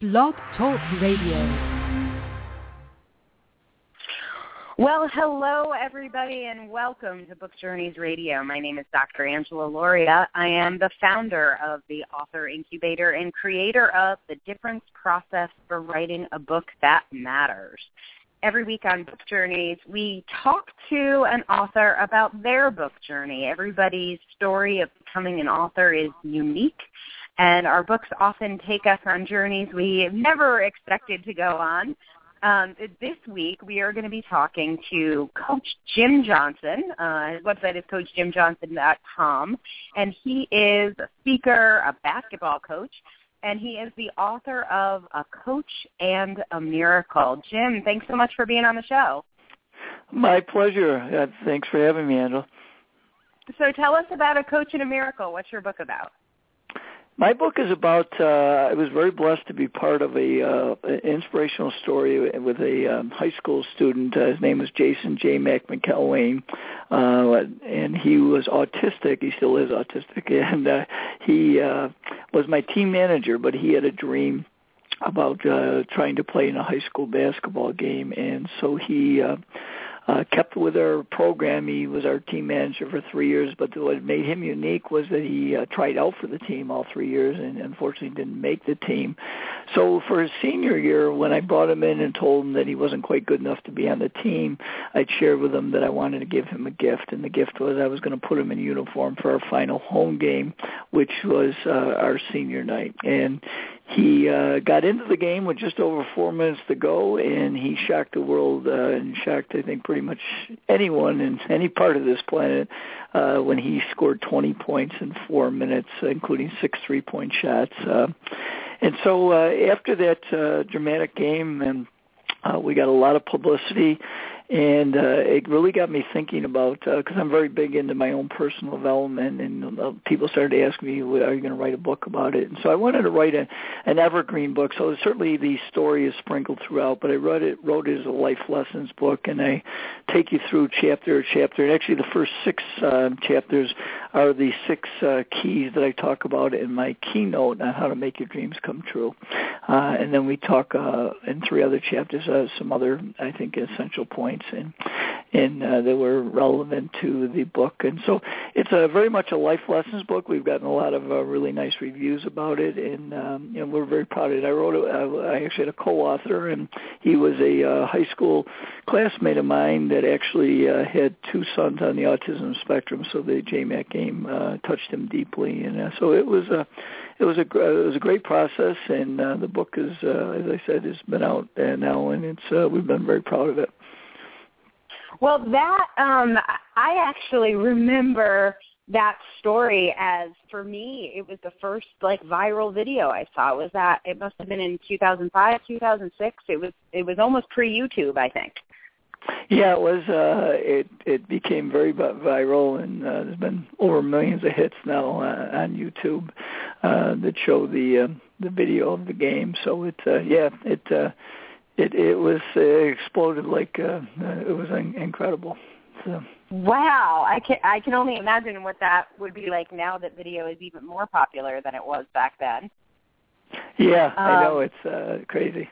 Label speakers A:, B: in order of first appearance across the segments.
A: Blog Talk Radio. Well, hello everybody and welcome to Book Journeys Radio. My name is Dr. Angela Lauria. I am the founder of the Author Incubator and creator of The Difference Process for Writing a Book That Matters. Every week on Book Journeys, we talk to an author about their book journey. Everybody's story of becoming an author is unique and our books often take us on journeys we never expected to go on. Um, this week, we are going to be talking to Coach Jim Johnson. Uh, his website is coachjimjohnson.com, and he is a speaker, a basketball coach, and he is the author of A Coach and a Miracle. Jim, thanks so much for being on the show.
B: My pleasure. Uh, thanks for having me, Angela.
A: So tell us about A Coach and a Miracle. What's your book about?
B: My book is about. Uh, I was very blessed to be part of a uh, inspirational story with a um, high school student. Uh, his name was Jason J. Mac McElwain, uh, and he was autistic. He still is autistic, and uh, he uh, was my team manager. But he had a dream about uh, trying to play in a high school basketball game, and so he. Uh, uh, kept with our program. He was our team manager for three years, but what made him unique was that he uh, tried out for the team all three years and unfortunately didn't make the team. So for his senior year, when I brought him in and told him that he wasn't quite good enough to be on the team, I shared with him that I wanted to give him a gift, and the gift was I was going to put him in uniform for our final home game, which was uh, our senior night. And he uh, got into the game with just over four minutes to go, and he shocked the world uh, and shocked, I think, pretty much anyone in any part of this planet uh, when he scored 20 points in four minutes, including six three-point shots. Uh, and so uh, after that uh, dramatic game, and uh, we got a lot of publicity and uh, it really got me thinking about because uh, I'm very big into my own personal development, and uh, people started to ask me, "Are you going to write a book about it?" And so I wanted to write a, an evergreen book. So certainly the story is sprinkled throughout, but I wrote it wrote it as a life lessons book, and I take you through chapter chapter. And actually, the first six uh, chapters are the six uh, keys that I talk about in my keynote on how to make your dreams come true. Uh, and then we talk uh, in three other chapters uh, some other, I think, essential points points and and uh, that were relevant to the book. And so it's a very much a life lessons book. We've gotten a lot of uh, really nice reviews about it, and um, you know we're very proud of it. I wrote it. I actually had a co-author, and he was a uh, high school classmate of mine that actually uh, had two sons on the autism spectrum. So the JMAC game uh, touched him deeply, and uh, so it was a it was a it was a great process, and uh, the book is, uh, as I said, has been out uh, now, and it's uh, we've been very proud of it.
A: Well, that um, I actually remember that story as for me it was the first like viral video I saw. Was that it must have been in 2005, 2006. It was it was almost pre YouTube, I think.
B: Yeah, it was. uh It it became very viral, and uh, there's been over millions of hits now uh, on YouTube uh, that show the uh, the video of the game. So it uh, yeah it. uh it it was uh, exploded like uh, uh, it was in- incredible. So.
A: Wow, I can I can only imagine what that would be like now that video is even more popular than it was back then.
B: Yeah, um, I know it's uh, crazy.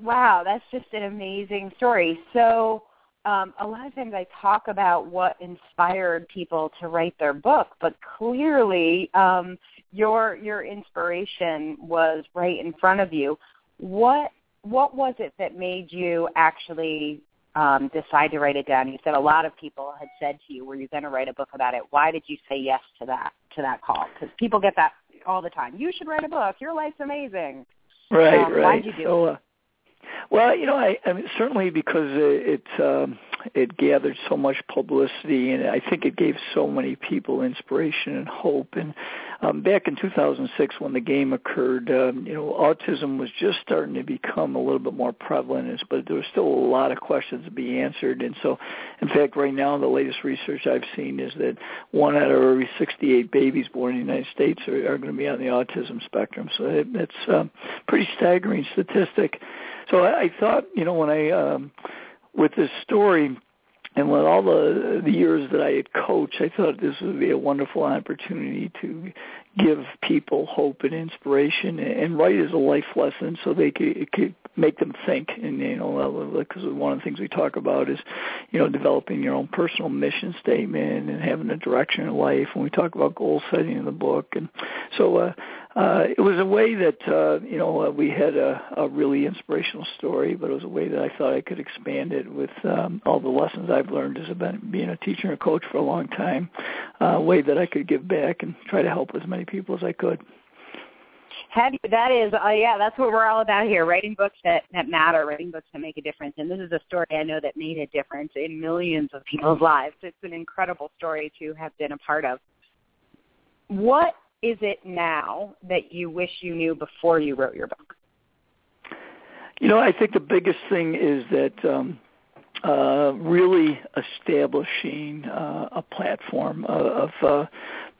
A: Wow, that's just an amazing story. So, um, a lot of times I talk about what inspired people to write their book, but clearly um, your your inspiration was right in front of you. What what was it that made you actually um, decide to write it down? You said a lot of people had said to you, "Were you going to write a book about it?" Why did you say yes to that to that call? Because people get that all the time. You should write a book. Your life's amazing.
B: Right,
A: um,
B: right.
A: Why did you do
B: so,
A: it?
B: Uh, well, you know, I, I mean, certainly because it, it um, it gathered so much publicity, and I think it gave so many people inspiration and hope. And um, back in 2006, when the game occurred, um, you know, autism was just starting to become a little bit more prevalent, but there was still a lot of questions to be answered. And so, in fact, right now, the latest research I've seen is that one out of every 68 babies born in the United States are, are going to be on the autism spectrum. So it, it's a um, pretty staggering statistic. So I, I thought, you know, when I um, with this story, and with all the the years that I had coached, I thought this would be a wonderful opportunity to give people hope and inspiration. And write is a life lesson, so they could, could make them think. And you know, because one of the things we talk about is, you know, developing your own personal mission statement and having a direction in life. And we talk about goal setting in the book, and so. uh uh, it was a way that uh, you know uh, we had a, a really inspirational story, but it was a way that I thought I could expand it with um, all the lessons I've learned as a, being a teacher and a coach for a long time. Uh, a way that I could give back and try to help as many people as I could.
A: That is, uh, yeah, that's what we're all about here: writing books that that matter, writing books that make a difference. And this is a story I know that made a difference in millions of people's lives. It's an incredible story to have been a part of. What is it now that you wish you knew before you wrote your book?
B: You know, I think the biggest thing is that um, uh, really establishing uh, a platform of, of uh,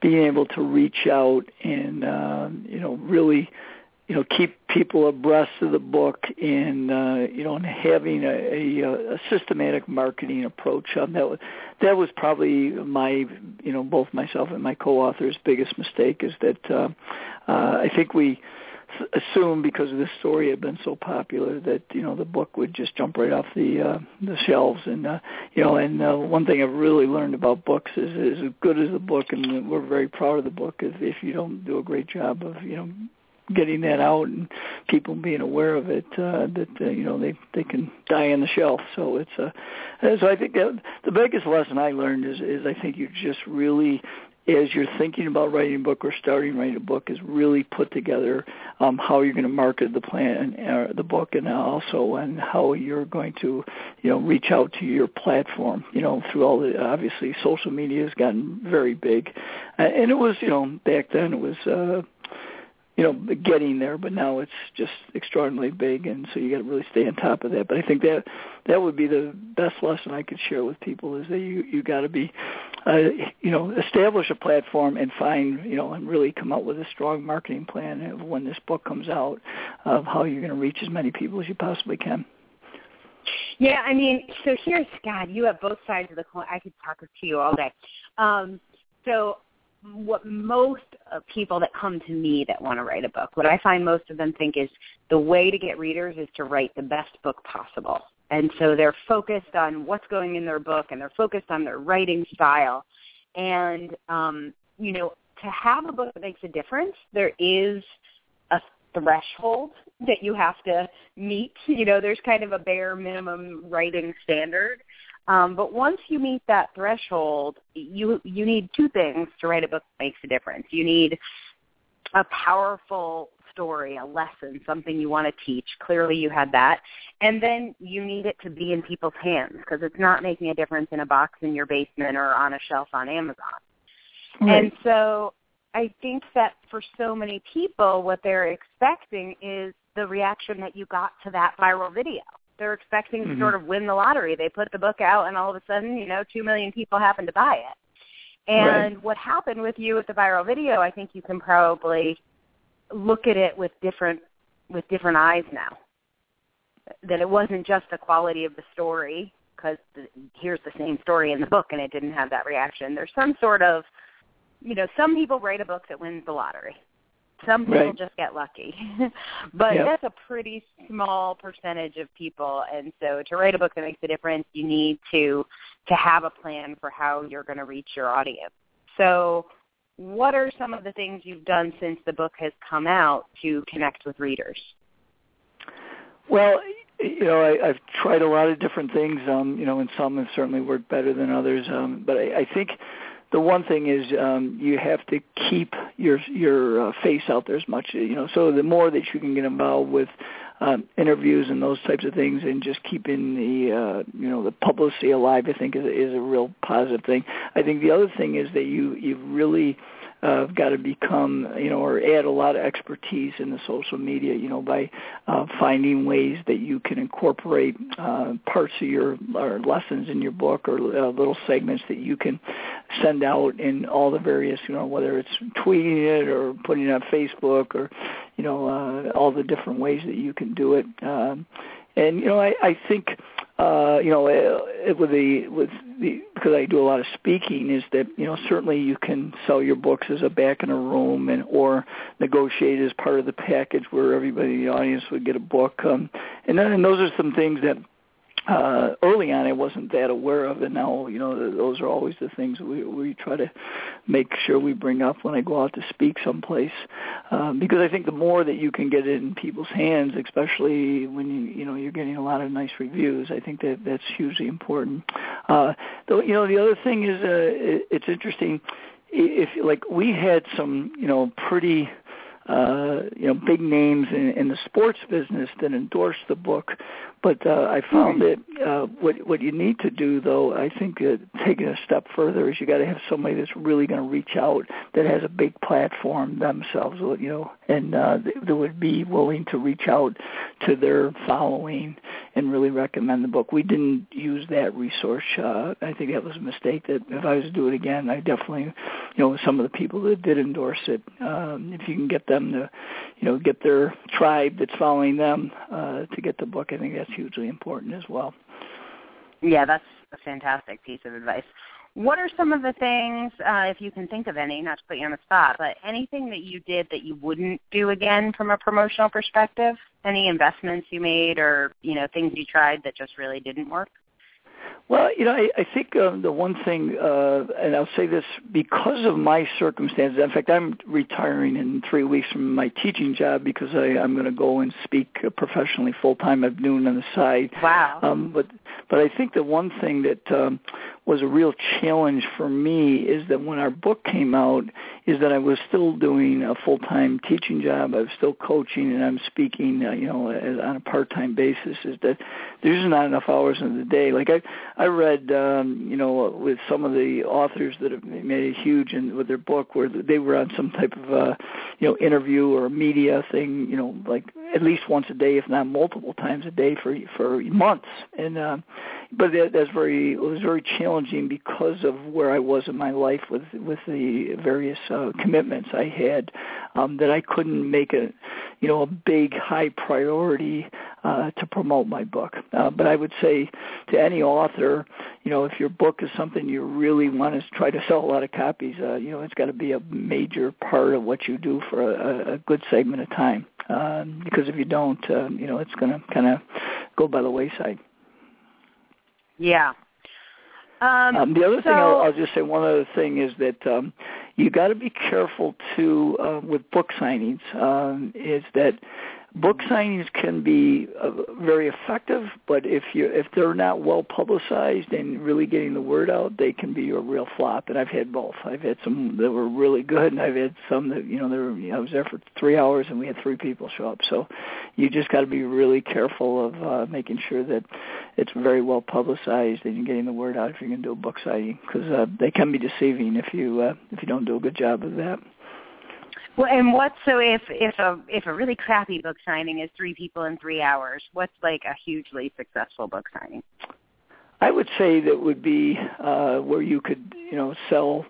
B: being able to reach out and uh, you know really you know keep people abreast of the book and uh, you know and having a, a, a systematic marketing approach. Um, that was that was probably my you know both myself and my co-authors' biggest mistake is that uh, uh, I think we assume because this story had been so popular that you know the book would just jump right off the uh, the shelves. And uh, you know and uh, one thing I've really learned about books is as good as the book and we're very proud of the book is if you don't do a great job of you know getting that out and people being aware of it uh, that uh, you know they they can die on the shelf. So it's uh so I think that the biggest lesson I learned is is I think you just really as you're thinking about writing a book or starting writing a book is really put together um, how you're going to market the plan uh, the book and also and how you're going to you know reach out to your platform you know through all the obviously social media has gotten very big. And it was you know back then it was uh you know getting there but now it's just extraordinarily big and so you got to really stay on top of that. But i think that that would be the best lesson i could share with people is that you you got to be uh, you know establish a platform and find you know and really come up with a strong marketing plan of when this book comes out of how you're going to reach as many people as you possibly can.
A: Yeah i mean so here's god you have both sides of the coin. I could talk to you all day. Um so what most people that come to me that want to write a book, what I find most of them think is the way to get readers is to write the best book possible. And so they're focused on what's going in their book and they're focused on their writing style. And, um, you know, to have a book that makes a difference, there is a threshold that you have to meet. You know, there's kind of a bare minimum writing standard. Um, but once you meet that threshold, you you need two things to write a book that makes a difference. You need a powerful story, a lesson, something you want to teach. Clearly, you had that, and then you need it to be in people's hands because it's not making a difference in a box in your basement or on a shelf on Amazon. Right. And so, I think that for so many people, what they're expecting is the reaction that you got to that viral video they're expecting mm-hmm. to sort of win the lottery. They put the book out, and all of a sudden, you know, two million people happen to buy it. And right. what happened with you with the viral video, I think you can probably look at it with different with different eyes now. That it wasn't just the quality of the story, because here's the same story in the book, and it didn't have that reaction. There's some sort of, you know, some people write a book that wins the lottery some people
B: right.
A: just get lucky. but yep. that's a pretty small percentage of people and so to write a book that makes a difference, you need to to have a plan for how you're going to reach your audience. So what are some of the things you've done since the book has come out to connect with readers?
B: Well, you know, I, I've tried a lot of different things. Um, you know, and some have certainly worked better than others. Um, but I, I think the one thing is um, you have to keep your your uh, face out there as much. You know, so the more that you can get involved with um, interviews and those types of things, and just keeping the uh, you know the publicity alive, I think is is a real positive thing. I think the other thing is that you you really uh, got to become, you know, or add a lot of expertise in the social media, you know, by uh, finding ways that you can incorporate uh, parts of your or lessons in your book or uh, little segments that you can send out in all the various, you know, whether it's tweeting it or putting it on Facebook or, you know, uh, all the different ways that you can do it. Um, and you know, I, I think uh, you know, uh, with the with the because I do a lot of speaking, is that you know certainly you can sell your books as a back in a room and or negotiate as part of the package where everybody in the audience would get a book, um, and then and those are some things that uh, early on I wasn't that aware of, and now you know those are always the things we we try to make sure we bring up when I go out to speak someplace, um, because I think the more that you can get it in people's hands, especially when you you know you're getting a lot of nice reviews, I think that that's hugely important. Uh, though you know the other thing is uh, it, it's interesting if like we had some you know pretty uh, you know, big names in, in the sports business that endorsed the book. But uh, I found that uh, what what you need to do, though, I think uh, taking a step further is you got to have somebody that's really going to reach out that has a big platform themselves, you know, and uh, would be willing to reach out to their following and really recommend the book. We didn't use that resource. Uh, I think that was a mistake. That if I was to do it again, I definitely, you know, some of the people that did endorse it, um, if you can get them to, you know, get their tribe that's following them uh, to get the book, I think that's hugely important as well.
A: Yeah, that's a fantastic piece of advice. What are some of the things, uh, if you can think of any, not to put you on the spot, but anything that you did that you wouldn't do again from a promotional perspective? Any investments you made or, you know, things you tried that just really didn't work?
B: Well, you know, I, I think um, the one thing, uh, and I'll say this because of my circumstances. In fact, I'm retiring in three weeks from my teaching job because I, I'm going to go and speak professionally full time. I'm doing on the side.
A: Wow.
B: Um, but but I think the one thing that um, was a real challenge for me is that when our book came out, is that I was still doing a full time teaching job. I was still coaching and I'm speaking, uh, you know, as, on a part time basis. Is that there's not enough hours in the day. Like I I read, um, you know, with some of the authors that have made it huge in with their book, where they were on some type of, uh, you know, interview or media thing, you know, like at least once a day, if not multiple times a day for for months. And uh, but that, that's very it was very challenging because of where I was in my life with with the various uh, commitments I had um, that I couldn't make a you know a big high priority uh, to promote my book. Uh, but I would say to any author, you know, if your book is something you really want to try to sell a lot of copies, uh, you know, it's got to be a major part of what you do for a, a good segment of time. Um, because if you don't, uh, you know, it's going to kind of go by the wayside.
A: Yeah. Um,
B: um, the other
A: so,
B: thing I'll, I'll just say one other thing is that um, you got to be careful too uh, with book signings. Um, is that book signings can be uh, very effective, but if you if they're not well publicized and really getting the word out, they can be a real flop. And I've had both. I've had some that were really good, and I've had some that you know they were. You know, I was there for three hours, and we had three people show up. So you just got to be really careful of uh, making sure that it's very well publicized and you're getting the word out if you're going to do a book signing because uh, they can be deceiving if you uh, if you don't do a good job of that.
A: Well, and what so if if a if a really crappy book signing is three people in three hours, what's like a hugely successful book signing?
B: I would say that would be uh, where you could you know sell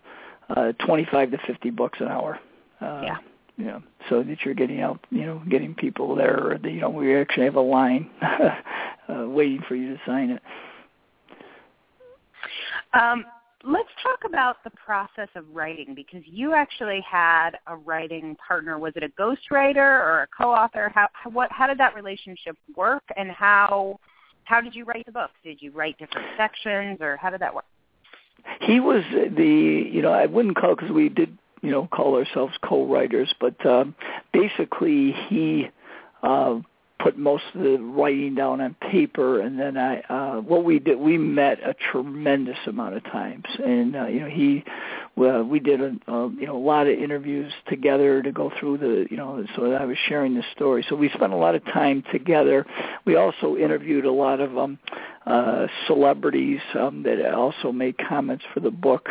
B: uh, 25 to 50 books an hour.
A: Uh, yeah.
B: You know, so that you're getting out, you know, getting people there, or the, you know, we actually have a line uh, waiting for you to sign it.
A: Um, let's talk about the process of writing because you actually had a writing partner. Was it a ghostwriter or a co-author? How, what how did that relationship work, and how how did you write the book? Did you write different sections, or how did that work?
B: He was the you know I wouldn't call because we did you know call ourselves co-writers, but um, basically he. Uh, put most of the writing down on paper and then I uh what we did we met a tremendous amount of times. And uh, you know he well we did a, a you know a lot of interviews together to go through the you know so I was sharing the story. So we spent a lot of time together. We also interviewed a lot of um uh celebrities um that also made comments for the book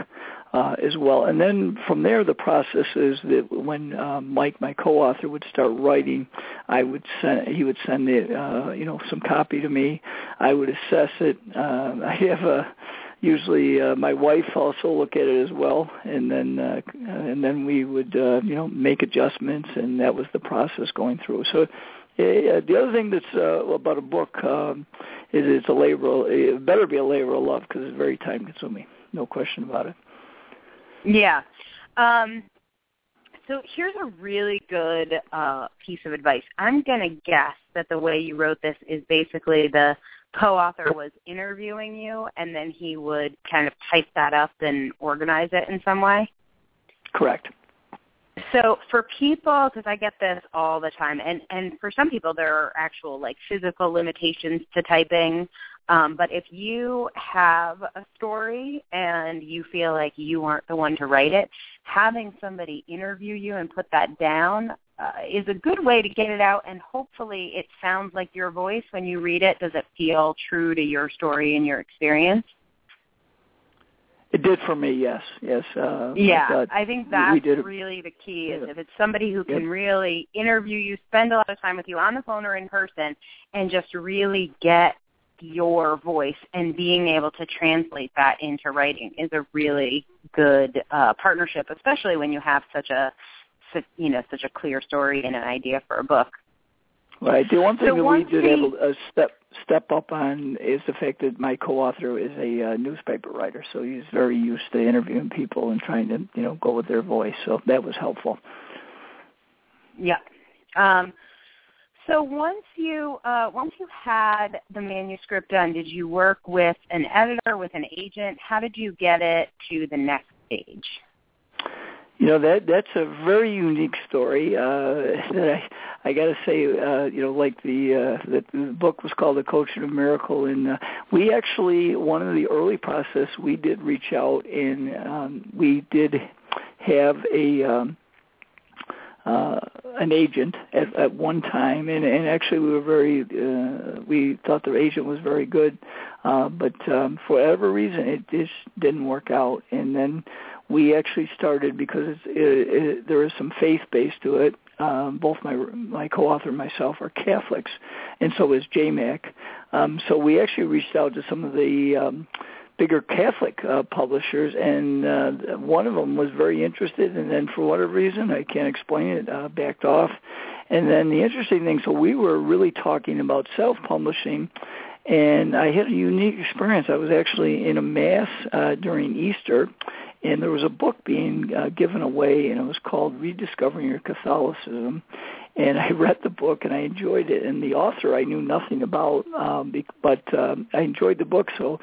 B: uh, as well. And then from there, the process is that when uh, Mike, my co-author, would start writing, I would send he would send it, uh, you know, some copy to me. I would assess it. Uh, I have a usually uh, my wife also look at it as well, and then uh, and then we would uh, you know make adjustments, and that was the process going through. So uh, the other thing that's uh, about a book um, is it's a labor. It better be a labor of love because it's very time consuming. No question about it.
A: Yeah. Um, so here's a really good uh, piece of advice. I'm going to guess that the way you wrote this is basically the co-author was interviewing you, and then he would kind of type that up and organize it in some way.
B: Correct.
A: So for people, because I get this all the time, and and for some people there are actual like physical limitations to typing. Um, but if you have a story and you feel like you aren't the one to write it, having somebody interview you and put that down uh, is a good way to get it out. And hopefully, it sounds like your voice when you read it. Does it feel true to your story and your experience?
B: It did for me, yes, yes. Uh,
A: yeah, I, I think that's really the key. Is if it's somebody who can yep. really interview you, spend a lot of time with you on the phone or in person, and just really get your voice and being able to translate that into writing is a really good uh, partnership, especially when you have such a, you know, such a clear story and an idea for a book.
B: Right. The one thing so that we did have a, a step step up on is the fact that my co-author is a uh, newspaper writer, so he's very used to interviewing people and trying to you know go with their voice. So that was helpful.
A: Yeah. Um, so once you uh, once you had the manuscript done, did you work with an editor, with an agent? How did you get it to the next stage?
B: You know that that's a very unique story. Uh, that I I got to say, uh, you know, like the uh, the, the book was called The Coach of Miracle, and uh, we actually one of the early process we did reach out and um, we did have a um, uh, an agent at, at one time, and, and actually we were very uh, we thought the agent was very good, uh, but um, for whatever reason it just didn't work out, and then we actually started because it, it, there is some faith base to it. Um, both my my co-author and myself are Catholics, and so is JMAC. Um, so we actually reached out to some of the um, bigger Catholic uh, publishers, and uh, one of them was very interested, and then for whatever reason, I can't explain it, uh, backed off. And then the interesting thing, so we were really talking about self-publishing, and I had a unique experience. I was actually in a mass uh, during Easter, and there was a book being uh, given away, and it was called Rediscovering Your Catholicism. And I read the book and I enjoyed it. And the author I knew nothing about, um, but um, I enjoyed the book. So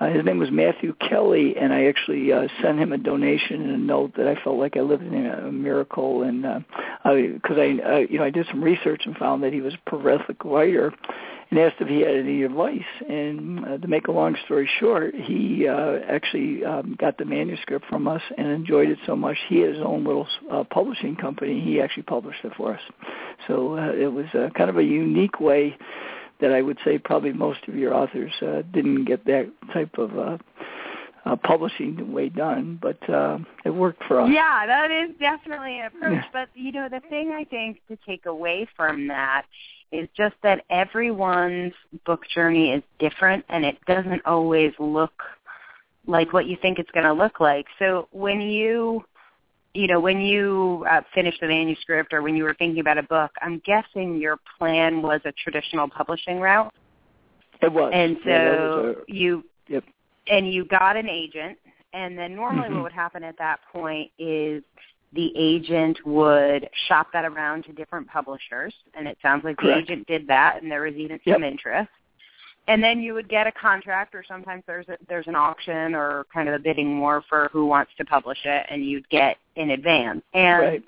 B: uh, his name was Matthew Kelly, and I actually uh, sent him a donation and a note that I felt like I lived in a, miracle, and because uh, I, I, uh, you know, I did some research and found that he was a prolific writer, and asked if he had any advice. And uh, to make a long story short, he uh, actually um, got the manuscript from us and enjoyed it so much. He had his own little uh, publishing company. He actually published it for us. So uh, it was uh, kind of a unique way that I would say probably most of your authors uh, didn't get that type of uh, uh, publishing way done, but uh, it worked for us.
A: Yeah, that is definitely an approach. Yeah. But you know, the thing I think to take away from that is just that everyone's book journey is different and it doesn't always look like what you think it's going to look like. So when you you know, when you uh, finished the manuscript or when you were thinking about a book, I'm guessing your plan was a traditional publishing route.
B: It was.
A: And so
B: yeah, was
A: a, you
B: yep.
A: and you got an agent and then normally mm-hmm. what would happen at that point is the agent would shop that around to different publishers, and it sounds like
B: Correct.
A: the agent did that, and there was even
B: yep.
A: some interest. And then you would get a contract, or sometimes there's a, there's an auction or kind of a bidding war for who wants to publish it, and you'd get in advance. And
B: right.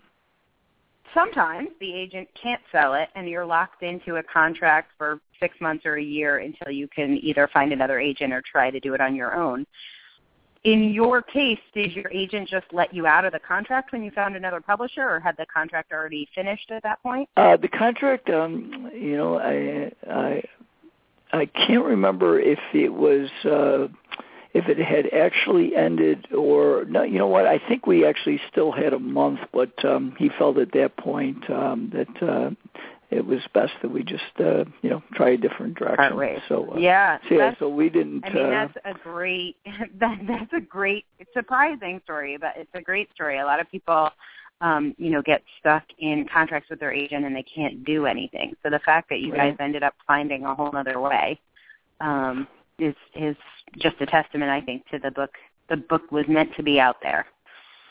A: sometimes the agent can't sell it, and you're locked into a contract for six months or a year until you can either find another agent or try to do it on your own in your case, did your agent just let you out of the contract when you found another publisher, or had the contract already finished at that point?
B: Uh, the contract, um, you know, I, I, I can't remember if it was. Uh, if it had actually ended or no you know what? I think we actually still had a month but um he felt at that point um that uh it was best that we just uh you know try a different direction. So
A: uh, yeah
B: so, yeah so we didn't
A: i mean
B: uh,
A: that's a great that that's a great surprising story but it's a great story. A lot of people um you know get stuck in contracts with their agent and they can't do anything so the fact that you guys ended up finding a whole other way um, is is just a testament, I think, to the book. The book was meant to be out there.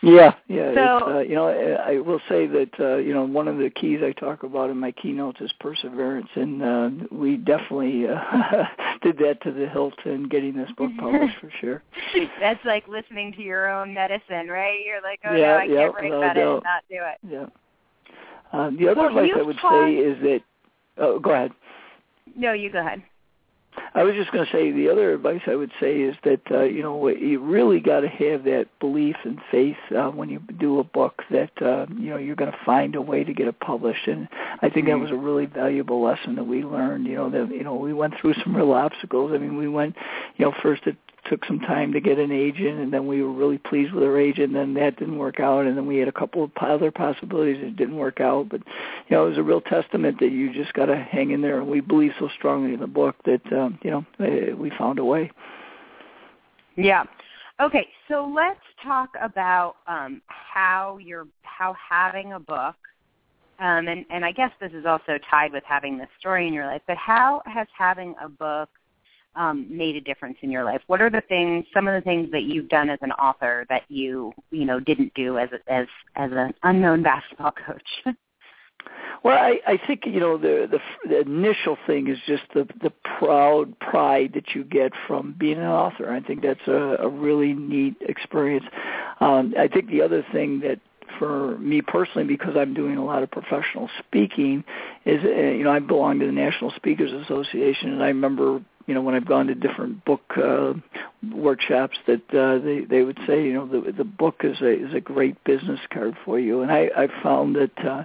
B: Yeah, yeah.
A: So,
B: uh, you know, I will say that uh, you know one of the keys I talk about in my keynotes is perseverance, and uh, we definitely uh, did that to the hilt in getting this book published for sure.
A: That's like listening to your own medicine, right? You're like, oh
B: yeah,
A: no, I
B: yeah,
A: can't write
B: no
A: about it and not do it.
B: Yeah. Uh, the other
A: Well,
B: advice I would
A: talked-
B: say is that. Oh, go ahead.
A: No, you go ahead.
B: I was just going to say the other advice I would say is that uh, you know you really got to have that belief and faith uh, when you do a book that uh, you know you're going to find a way to get it published, and I think that
A: Mhm.
B: was a really valuable lesson that we learned. You know that you know we went through some real obstacles. I mean, we went you know first it took some time to get an agent, and then we were really pleased with our agent. And then that didn't work out, and then we had a couple of other possibilities that didn't work out. But you know, it was a real testament that you just got to hang in there. And we believe so strongly in the book that um, you know eh, we found a way.
A: Yeah. Okay, so let's talk about um, how you're how having a book, um, and and I guess this is also tied with having this story in your life. But how has having a book um, made a difference in your life? What are the things, some of the things that you've done as an author that you you know didn't do as a, as as an unknown basketball coach?
B: Well, I, I think you know the, the the initial thing is just the the proud pride that you get from being an author. I think that's a, a really neat experience. Um, I think the other thing that for me personally, because I'm doing a lot of professional speaking, is uh, you know I belong to the National Speakers Association, and I remember you know when I've gone to different book uh, workshops that uh, they they would say you know the the book is a is a great business card for you, and I I found that. Uh,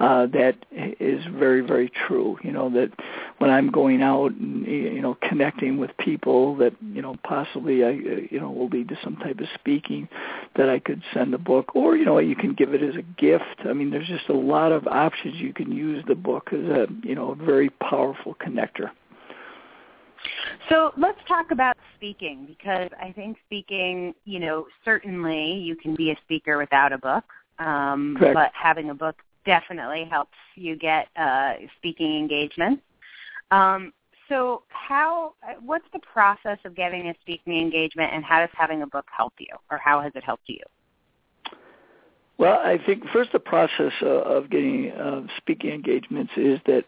B: uh, that is very, very true. You know that when I'm going out and you know connecting with people that you know possibly I you know will lead to some type of speaking, that I could send a book, or you know you can give it as a gift. I mean, there's just a lot of options you can use the book as a you know a very powerful connector.
A: So let's talk about speaking because I think speaking, you know, certainly you can be a speaker without a book, um,
B: Correct.
A: but having a book definitely helps you get uh, speaking engagements. Um, so how, what's the process of getting a speaking engagement and how does having a book help you or how has it helped you?
B: Well, I think first the process of getting uh, speaking engagements is that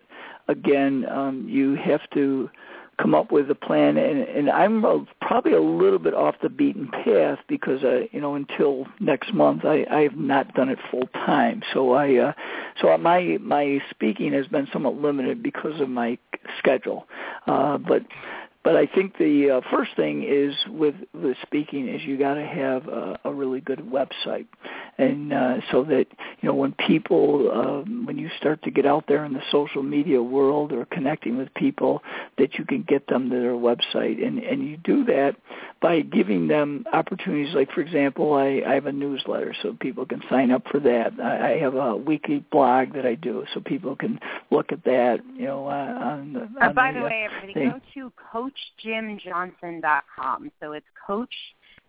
B: again um, you have to come up with a plan and, and I'm a, probably a little bit off the beaten path because I you know until next month I I have not done it full time so I uh, so my my speaking has been somewhat limited because of my schedule. Uh, but but I think the uh, first thing is with with speaking is you got to have a, a really good website, and uh, so that you know when people um, when you start to get out there in the social media world or connecting with people, that you can get them to their website, and and you do that by giving them opportunities. Like for example, I, I have a newsletter, so people can sign up for that. I, I have a weekly blog that I do, so people can look at that. You know, uh, on, the-
A: Uh, by
B: the,
A: the
B: uh,
A: way, everybody, go to CoachJimJohnson.com. So it's Coach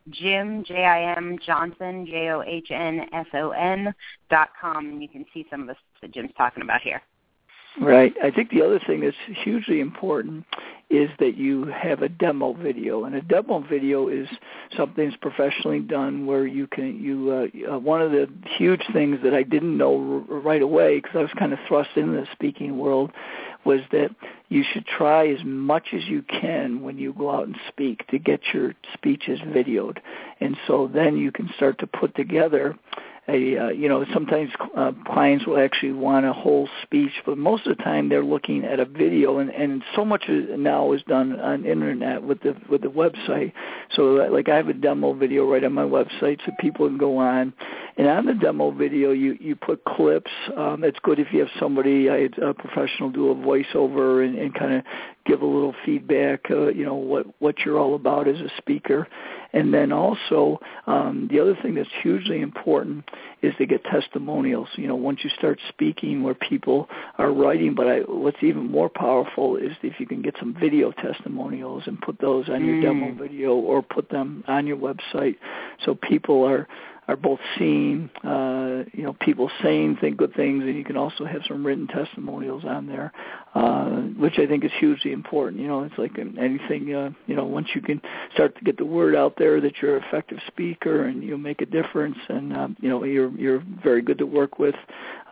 A: Jim J I M Johnson J O H N S O N dot com, and you can see some of the stuff that Jim's talking about here.
B: Right. I think the other thing that's hugely important is that you have a demo video, and a demo video is something that's professionally done where you can you uh, uh, one of the huge things that I didn't know r- right away because I was kind of thrust into the speaking world was that you should try as much as you can when you go out and speak to get your speeches videoed, and so then you can start to put together uh, you know sometimes uh, clients will actually want a whole speech but most of the time they're looking at a video and and so much now is done on internet with the with the website. So uh, like I have a demo video right on my website so people can go on. And on the demo video you you put clips. Um it's good if you have somebody I a professional do a voiceover and, and kind of give a little feedback uh, you know what what you're all about as a speaker and then also, um, the other thing that's hugely important is to get testimonials. You know, once you start speaking where people are writing, but I, what's even more powerful is if you can get some video testimonials and put those on your
A: Mm.
B: demo video or put them on your website so people are are both seeing, uh, you know, people saying think good things, and you can also have some written testimonials on there. Uh, which I think is hugely important. You know, it's like anything. Uh, you know, once you can start to get the word out there that you're an effective speaker and you make a difference, and um, you know you're you're very good to work with.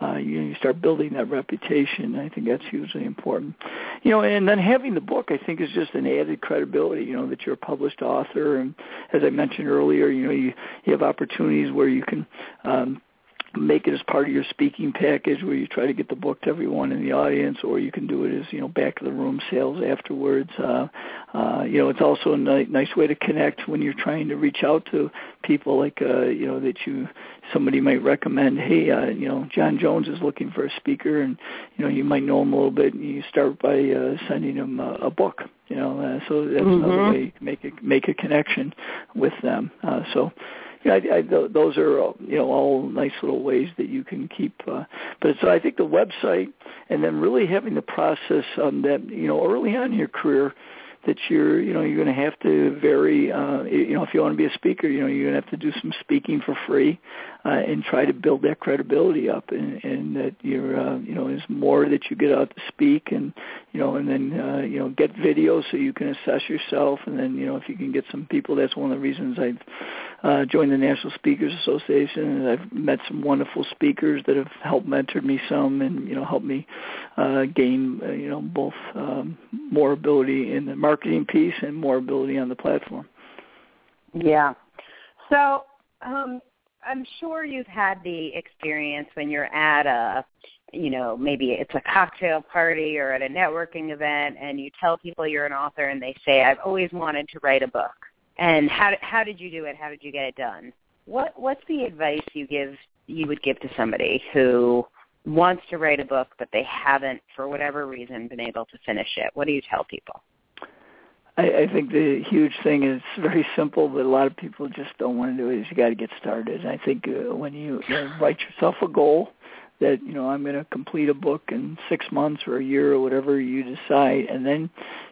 B: Uh, you, you start building that reputation. I think that's hugely important. You know, and then having the book, I think, is just an added credibility. You know, that you're a published author, and as I mentioned earlier, you know, you you have opportunities where you can um, make it as part of your speaking package where you try to get the book to everyone in the audience or you can do it as you know back of the room sales afterwards uh uh you know it's also a ni- nice way to connect when you're trying to reach out to people like uh you know that you somebody might recommend hey uh you know John Jones is looking for a speaker and you know you might know him a little bit and you start by uh sending him a, a book you know uh, so that's mm-hmm. another way to make a make a connection with them uh so you know, I, I, those are you know all nice little ways that you can keep. Uh, but so I think the website, and then really having the process um, that you know early on in your career that you're you know you're going to have to vary uh you know if you want to be a speaker you know you're going to have to do some speaking for free uh, and try to build that credibility up and, and that you're uh, you know there's more that you get out to speak and you know and then uh, you know get videos so you can assess yourself and then you know if you can get some people that's one of the reasons I've uh, joined the National Speakers Association and I've met some wonderful speakers that have helped mentor me some and you know helped me uh, gain uh, you know both um, more ability in the marketing piece and more ability on the platform.
A: Yeah. So um, I'm sure you've had the experience when you're at a, you know, maybe it's a cocktail party or at a networking event, and you tell people you're an author, and they say, "I've always wanted to write a book." And how how did you do it? How did you get it done? What what's the advice you give you would give to somebody who wants to write a book but they haven't for whatever reason been able to finish it? What do you tell people?
B: I, I think the huge thing is very simple, but a lot of people just don't want to do it. Is you got to get started. And I think uh, when you, you know, write yourself a goal that you know I'm going to complete a book in six months or a year or whatever you decide, and then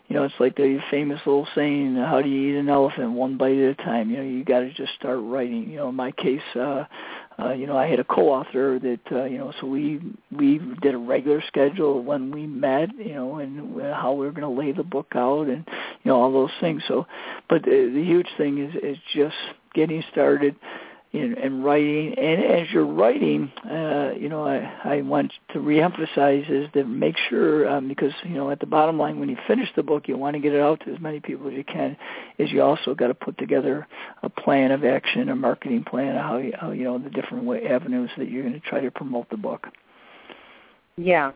B: you know it's like the famous little saying, "How do you eat an elephant? One bite at a time." You know, you got to just start writing. You know, in my case, uh, uh, you know, I had a co-author that, uh, you know, so we we did a regular schedule when we met, you know, and how we were going to lay the book out, and you know all those things. So, but the, the huge thing is is just getting started in, in writing. And as you're writing, uh, you know, I, I want to reemphasize is to make sure, um, because, you know, at the bottom line, when you finish the book, you want to get it out to as many people as you can, is you also got to put together a plan of action, a marketing plan, how, you, how you know, the different way, avenues that you're going to try to promote the book.
A: Yeah.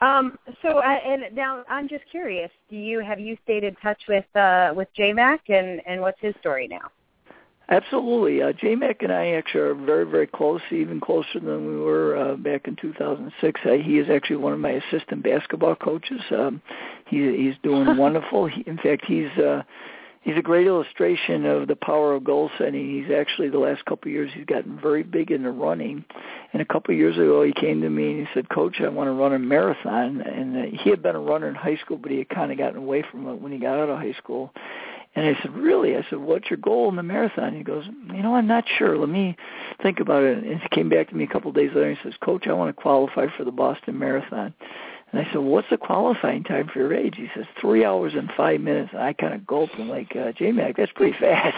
A: Um, so, uh, and now I'm just curious. Do you have you stayed in touch with uh, with JMac, and and what's his story now?
B: Absolutely. Uh, J-Mac and I actually are very, very close, even closer than we were uh, back in 2006. Uh, he is actually one of my assistant basketball coaches. Um, he, he's doing wonderful. He, in fact, he's uh, he's a great illustration of the power of goal setting. He's actually the last couple of years he's gotten very big into running. And a couple of years ago, he came to me and he said, "Coach, I want to run a marathon." And uh, he had been a runner in high school, but he had kind of gotten away from it when he got out of high school and I said, really? I said, what's your goal in the marathon? He goes, you know, I'm not sure. Let me think about it. And he came back to me a couple of days later and he says, Coach, I want to qualify for the Boston Marathon. And I said, what's the qualifying time for your age? He says, three hours and five minutes. And I kind of gulped and like, uh, J-Mac, that's pretty fast.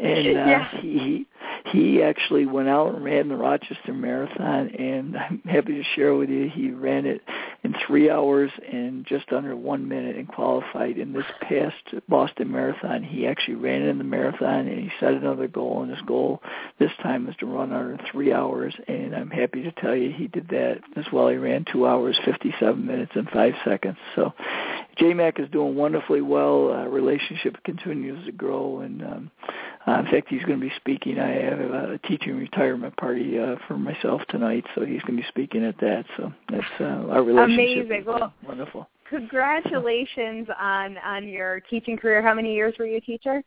B: And uh, yeah. he he actually went out and ran the Rochester Marathon, and I'm happy to share with you he ran it in three hours and just under one minute and qualified. In this past Boston Marathon, he actually ran in the marathon and he set another goal, and his goal this time was to run under three hours. And I'm happy to tell you he did that as well. He ran two hours, 57 minutes, and five seconds. So JMac is doing wonderfully well. Uh, relationship continues to grow, and um, uh, in fact, he's going to be speaking. I have a teaching retirement party uh, for myself tonight, so he's going to be speaking at that. So that's uh, our relationship.
A: Amazing. Well,
B: wonderful.
A: Congratulations on on your teaching career. How many years were you a teacher?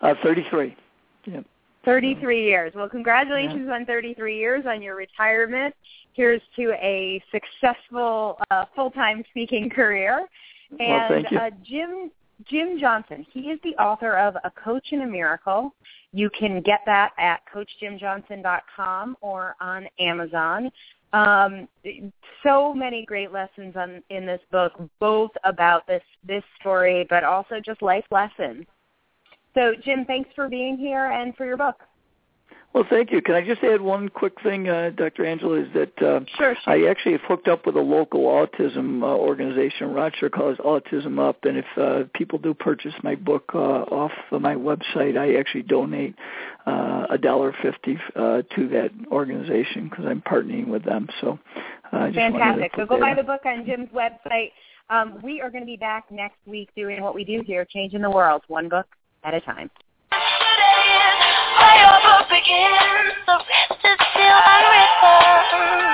B: Uh, Thirty-three. Yep.
A: 33 years. Well, congratulations yeah. on 33 years on your retirement. Here's to a successful uh, full-time speaking career.
B: And
A: well, uh, Jim Jim Johnson, he is the author of A Coach and a Miracle. You can get that at CoachJimJohnson.com or on Amazon. Um, so many great lessons on, in this book, both about this this story, but also just life lessons. So, Jim, thanks for being here and for your book.
B: Well, thank you. Can I just add one quick thing, uh, Dr. Angela? Is that uh,
A: sure, sure.
B: I actually have hooked up with a local autism uh, organization Rochester called Autism Up, and if uh, people do purchase my book uh, off of my website, I actually donate uh, a dollar fifty uh, to that organization because I'm partnering with them. So, uh,
A: fantastic.
B: So
A: go buy the book on Jim's website. Um, we are going to be back next week doing what we do here, changing the world one book at a time begins, the rest is still unwritten.